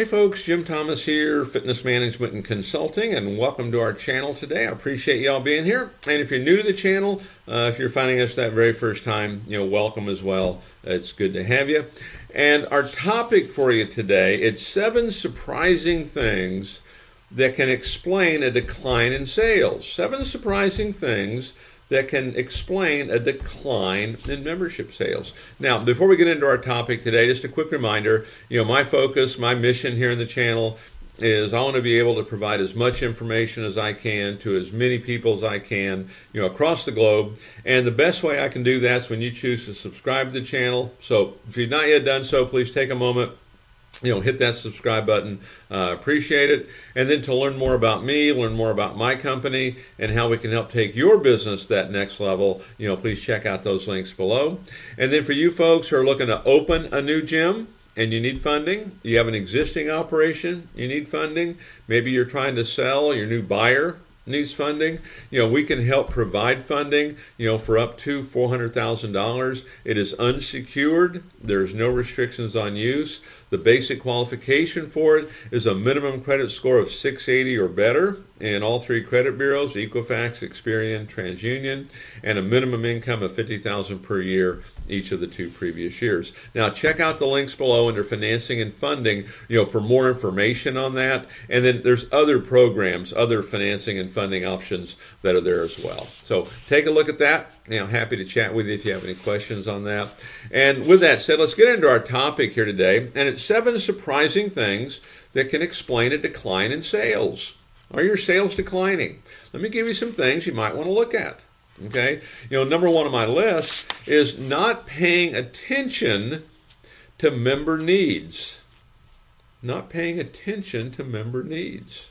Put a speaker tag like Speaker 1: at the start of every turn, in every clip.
Speaker 1: Hey folks, Jim Thomas here, Fitness Management and Consulting, and welcome to our channel today. I appreciate y'all being here. And if you're new to the channel, uh, if you're finding us that very first time, you know, welcome as well. It's good to have you. And our topic for you today, it's seven surprising things that can explain a decline in sales. Seven surprising things that can explain a decline in membership sales. Now, before we get into our topic today, just a quick reminder, you know, my focus, my mission here in the channel is I want to be able to provide as much information as I can to as many people as I can, you know, across the globe. And the best way I can do that is when you choose to subscribe to the channel. So if you've not yet done so, please take a moment, you know, hit that subscribe button. Uh, appreciate it. And then to learn more about me, learn more about my company, and how we can help take your business that next level, you know, please check out those links below. And then for you folks who are looking to open a new gym, and you need funding, you have an existing operation, you need funding, maybe you're trying to sell, your new buyer needs funding, you know, we can help provide funding, you know, for up to $400,000. It is unsecured. There's no restrictions on use. The basic qualification for it is a minimum credit score of 680 or better in all three credit bureaus, Equifax, Experian, TransUnion, and a minimum income of 50,000 per year each of the two previous years. Now check out the links below under financing and funding, you know, for more information on that. And then there's other programs, other financing and funding options that are there as well. So take a look at that. You know, happy to chat with you if you have any questions on that. And with that said, let's get into our topic here today. And it's seven surprising things that can explain a decline in sales. Are your sales declining? Let me give you some things you might want to look at. Okay? You know, number one on my list is not paying attention to member needs. Not paying attention to member needs.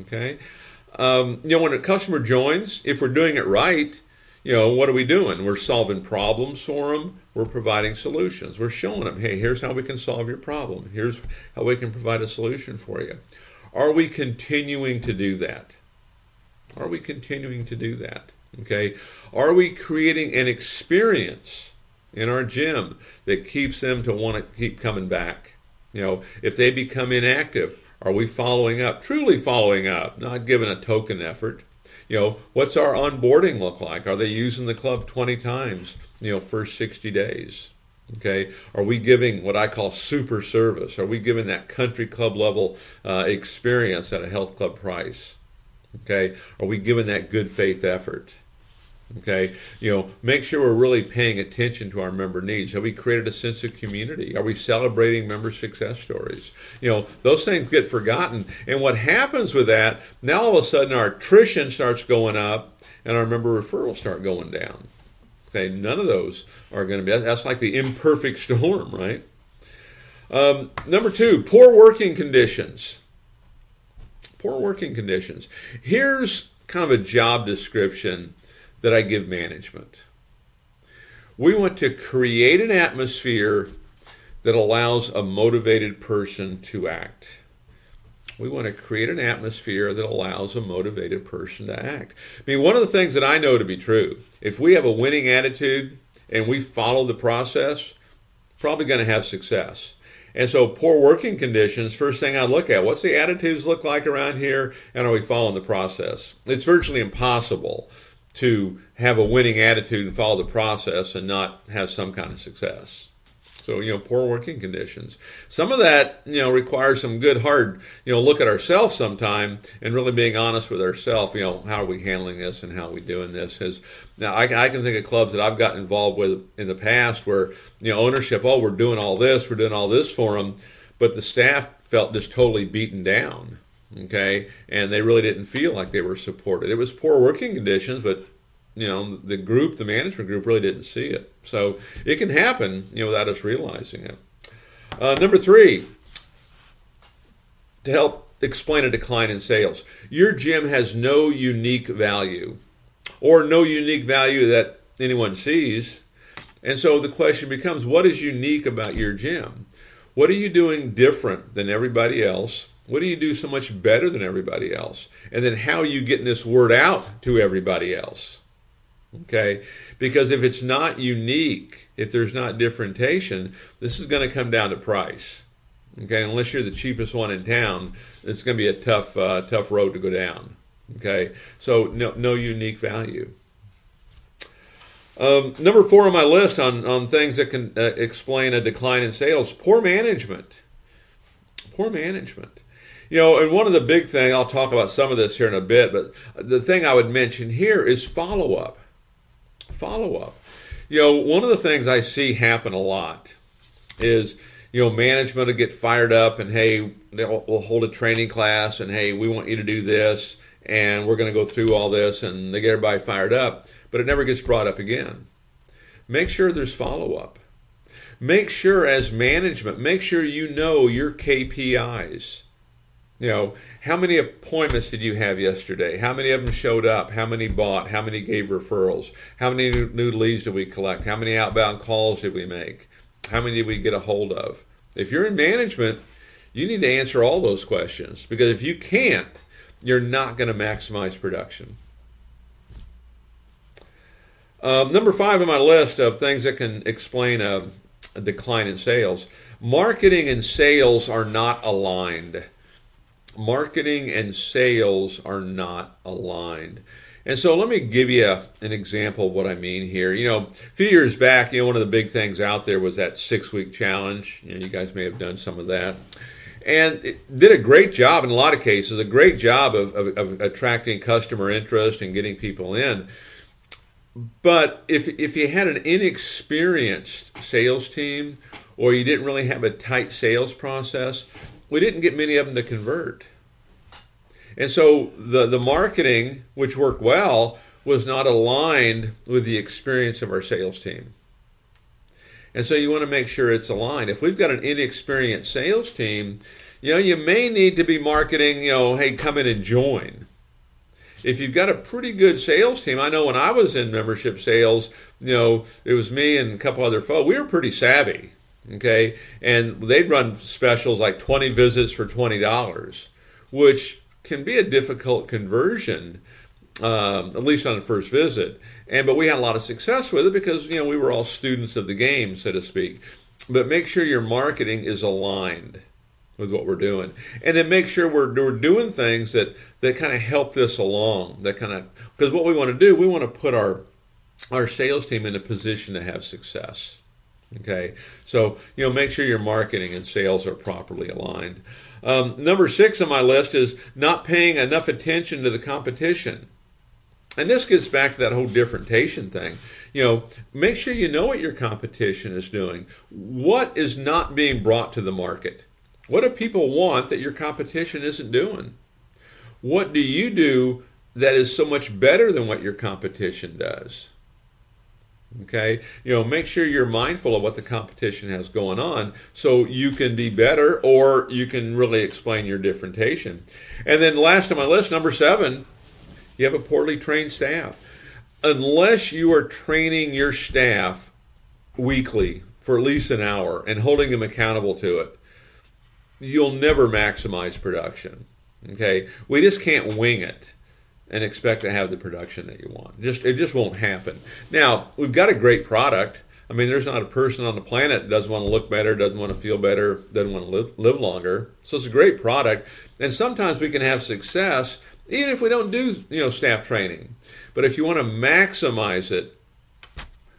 Speaker 1: Okay? Um, you know, when a customer joins, if we're doing it right, you know, what are we doing? We're solving problems for them. We're providing solutions. We're showing them, hey, here's how we can solve your problem. Here's how we can provide a solution for you. Are we continuing to do that? Are we continuing to do that? Okay. Are we creating an experience in our gym that keeps them to want to keep coming back? You know, if they become inactive, are we following up? Truly following up, not giving a token effort. You know, what's our onboarding look like? Are they using the club 20 times, you know, first 60 days? Okay, are we giving what I call super service? Are we giving that country club level uh, experience at a health club price? Okay, are we giving that good faith effort? Okay, you know, make sure we're really paying attention to our member needs. Have we created a sense of community? Are we celebrating member success stories? You know, those things get forgotten. And what happens with that, now all of a sudden our attrition starts going up and our member referrals start going down. Okay, none of those are going to be, that's like the imperfect storm, right? Um, number two, poor working conditions. Poor working conditions. Here's kind of a job description that I give management. We want to create an atmosphere that allows a motivated person to act. We want to create an atmosphere that allows a motivated person to act. I mean, one of the things that I know to be true, if we have a winning attitude and we follow the process, probably going to have success. And so, poor working conditions, first thing I look at, what's the attitudes look like around here, and are we following the process? It's virtually impossible to have a winning attitude and follow the process and not have some kind of success. So, you know, poor working conditions. Some of that, you know, requires some good hard, you know, look at ourselves sometime and really being honest with ourselves, you know, how are we handling this and how are we doing this? Is now I, I can think of clubs that I've gotten involved with in the past where, you know, ownership, oh, we're doing all this, we're doing all this for them, but the staff felt just totally beaten down okay and they really didn't feel like they were supported it was poor working conditions but you know the group the management group really didn't see it. So it can happen you know without us realizing it. Uh, number three to help explain a decline in sales your gym has no unique value or no unique value that anyone sees. And so the question becomes what is unique about your gym? What are you doing different than everybody else? What do you do so much better than everybody else? And then how are you getting this word out to everybody else? Okay? Because if it's not unique, if there's not differentiation, this is going to come down to price. Okay, unless you're the cheapest one in town, it's going to be a tough, uh, tough road to go down. Okay, so no, no unique value. Um, number four on my list on, on things that can uh, explain a decline in sales poor management. Poor management. You know, and one of the big things, I'll talk about some of this here in a bit, but the thing I would mention here is follow up. Follow up. You know, one of the things I see happen a lot is, you know, management will get fired up and, hey, we'll hold a training class and, hey, we want you to do this and we're going to go through all this and they get everybody fired up but it never gets brought up again. Make sure there's follow up. Make sure, as management, make sure you know your KPIs. You know, how many appointments did you have yesterday? How many of them showed up? How many bought? How many gave referrals? How many new leads did we collect? How many outbound calls did we make? How many did we get a hold of? If you're in management, you need to answer all those questions because if you can't, you're not going to maximize production. Um, number five on my list of things that can explain a, a decline in sales marketing and sales are not aligned. Marketing and sales are not aligned. And so let me give you an example of what I mean here. You know, a few years back, you know, one of the big things out there was that six week challenge. You know, you guys may have done some of that. And it did a great job in a lot of cases, a great job of, of, of attracting customer interest and getting people in. But if if you had an inexperienced sales team or you didn't really have a tight sales process, we didn't get many of them to convert. And so the the marketing, which worked well, was not aligned with the experience of our sales team. And so you want to make sure it's aligned. If we've got an inexperienced sales team, you know, you may need to be marketing, you know, hey, come in and join if you've got a pretty good sales team, I know when I was in membership sales, you know, it was me and a couple other folks. We were pretty savvy, okay, and they'd run specials like twenty visits for twenty dollars, which can be a difficult conversion, um, at least on the first visit. And but we had a lot of success with it because you know we were all students of the game, so to speak. But make sure your marketing is aligned with what we're doing, and then make sure we're, we're doing things that that kind of help this along. That kind of because what we want to do, we want to put our our sales team in a position to have success. Okay, so you know, make sure your marketing and sales are properly aligned. Um, number six on my list is not paying enough attention to the competition. And this gets back to that whole differentiation thing. You know, make sure you know what your competition is doing. What is not being brought to the market? What do people want that your competition isn't doing? What do you do that is so much better than what your competition does? Okay, you know, make sure you're mindful of what the competition has going on so you can be better or you can really explain your differentiation. And then, last on my list, number seven, you have a poorly trained staff. Unless you are training your staff weekly for at least an hour and holding them accountable to it, you'll never maximize production. Okay, we just can't wing it and expect to have the production that you want. Just it just won't happen. Now we've got a great product. I mean, there's not a person on the planet that doesn't want to look better, doesn't want to feel better, doesn't want to live, live longer. So it's a great product, and sometimes we can have success even if we don't do you know staff training. But if you want to maximize it,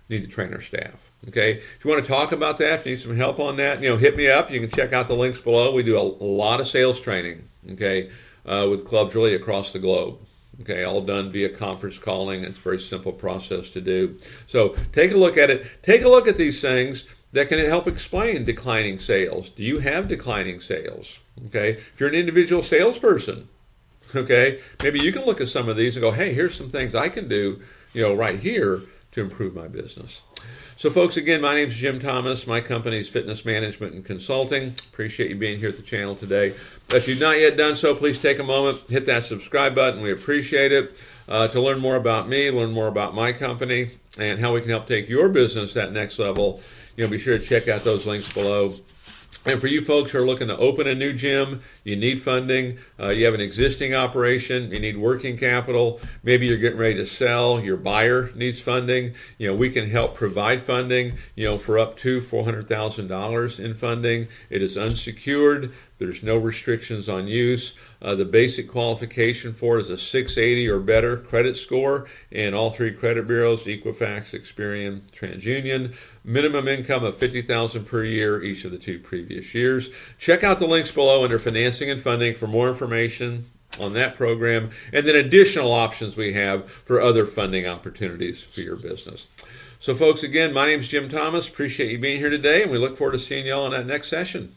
Speaker 1: need to train our staff. Okay, if you want to talk about that, if you need some help on that, you know, hit me up. You can check out the links below. We do a, a lot of sales training, okay, uh, with clubs really across the globe. Okay, all done via conference calling. It's a very simple process to do. So take a look at it. Take a look at these things that can help explain declining sales. Do you have declining sales? Okay, if you're an individual salesperson, okay, maybe you can look at some of these and go, hey, here's some things I can do, you know, right here to improve my business. So, folks, again, my name is Jim Thomas. My company is Fitness Management and Consulting. Appreciate you being here at the channel today. If you've not yet done so, please take a moment, hit that subscribe button. We appreciate it. Uh, to learn more about me, learn more about my company, and how we can help take your business that next level, you know, be sure to check out those links below. And for you folks who are looking to open a new gym, you need funding. Uh, you have an existing operation, you need working capital. Maybe you're getting ready to sell. Your buyer needs funding. You know, we can help provide funding. You know, for up to four hundred thousand dollars in funding. It is unsecured. There's no restrictions on use. Uh, the basic qualification for is a 680 or better credit score in all three credit bureaus Equifax, Experian, TransUnion. Minimum income of 50000 per year each of the two previous years. Check out the links below under financing and funding for more information on that program and then additional options we have for other funding opportunities for your business. So, folks, again, my name is Jim Thomas. Appreciate you being here today, and we look forward to seeing you all in that next session.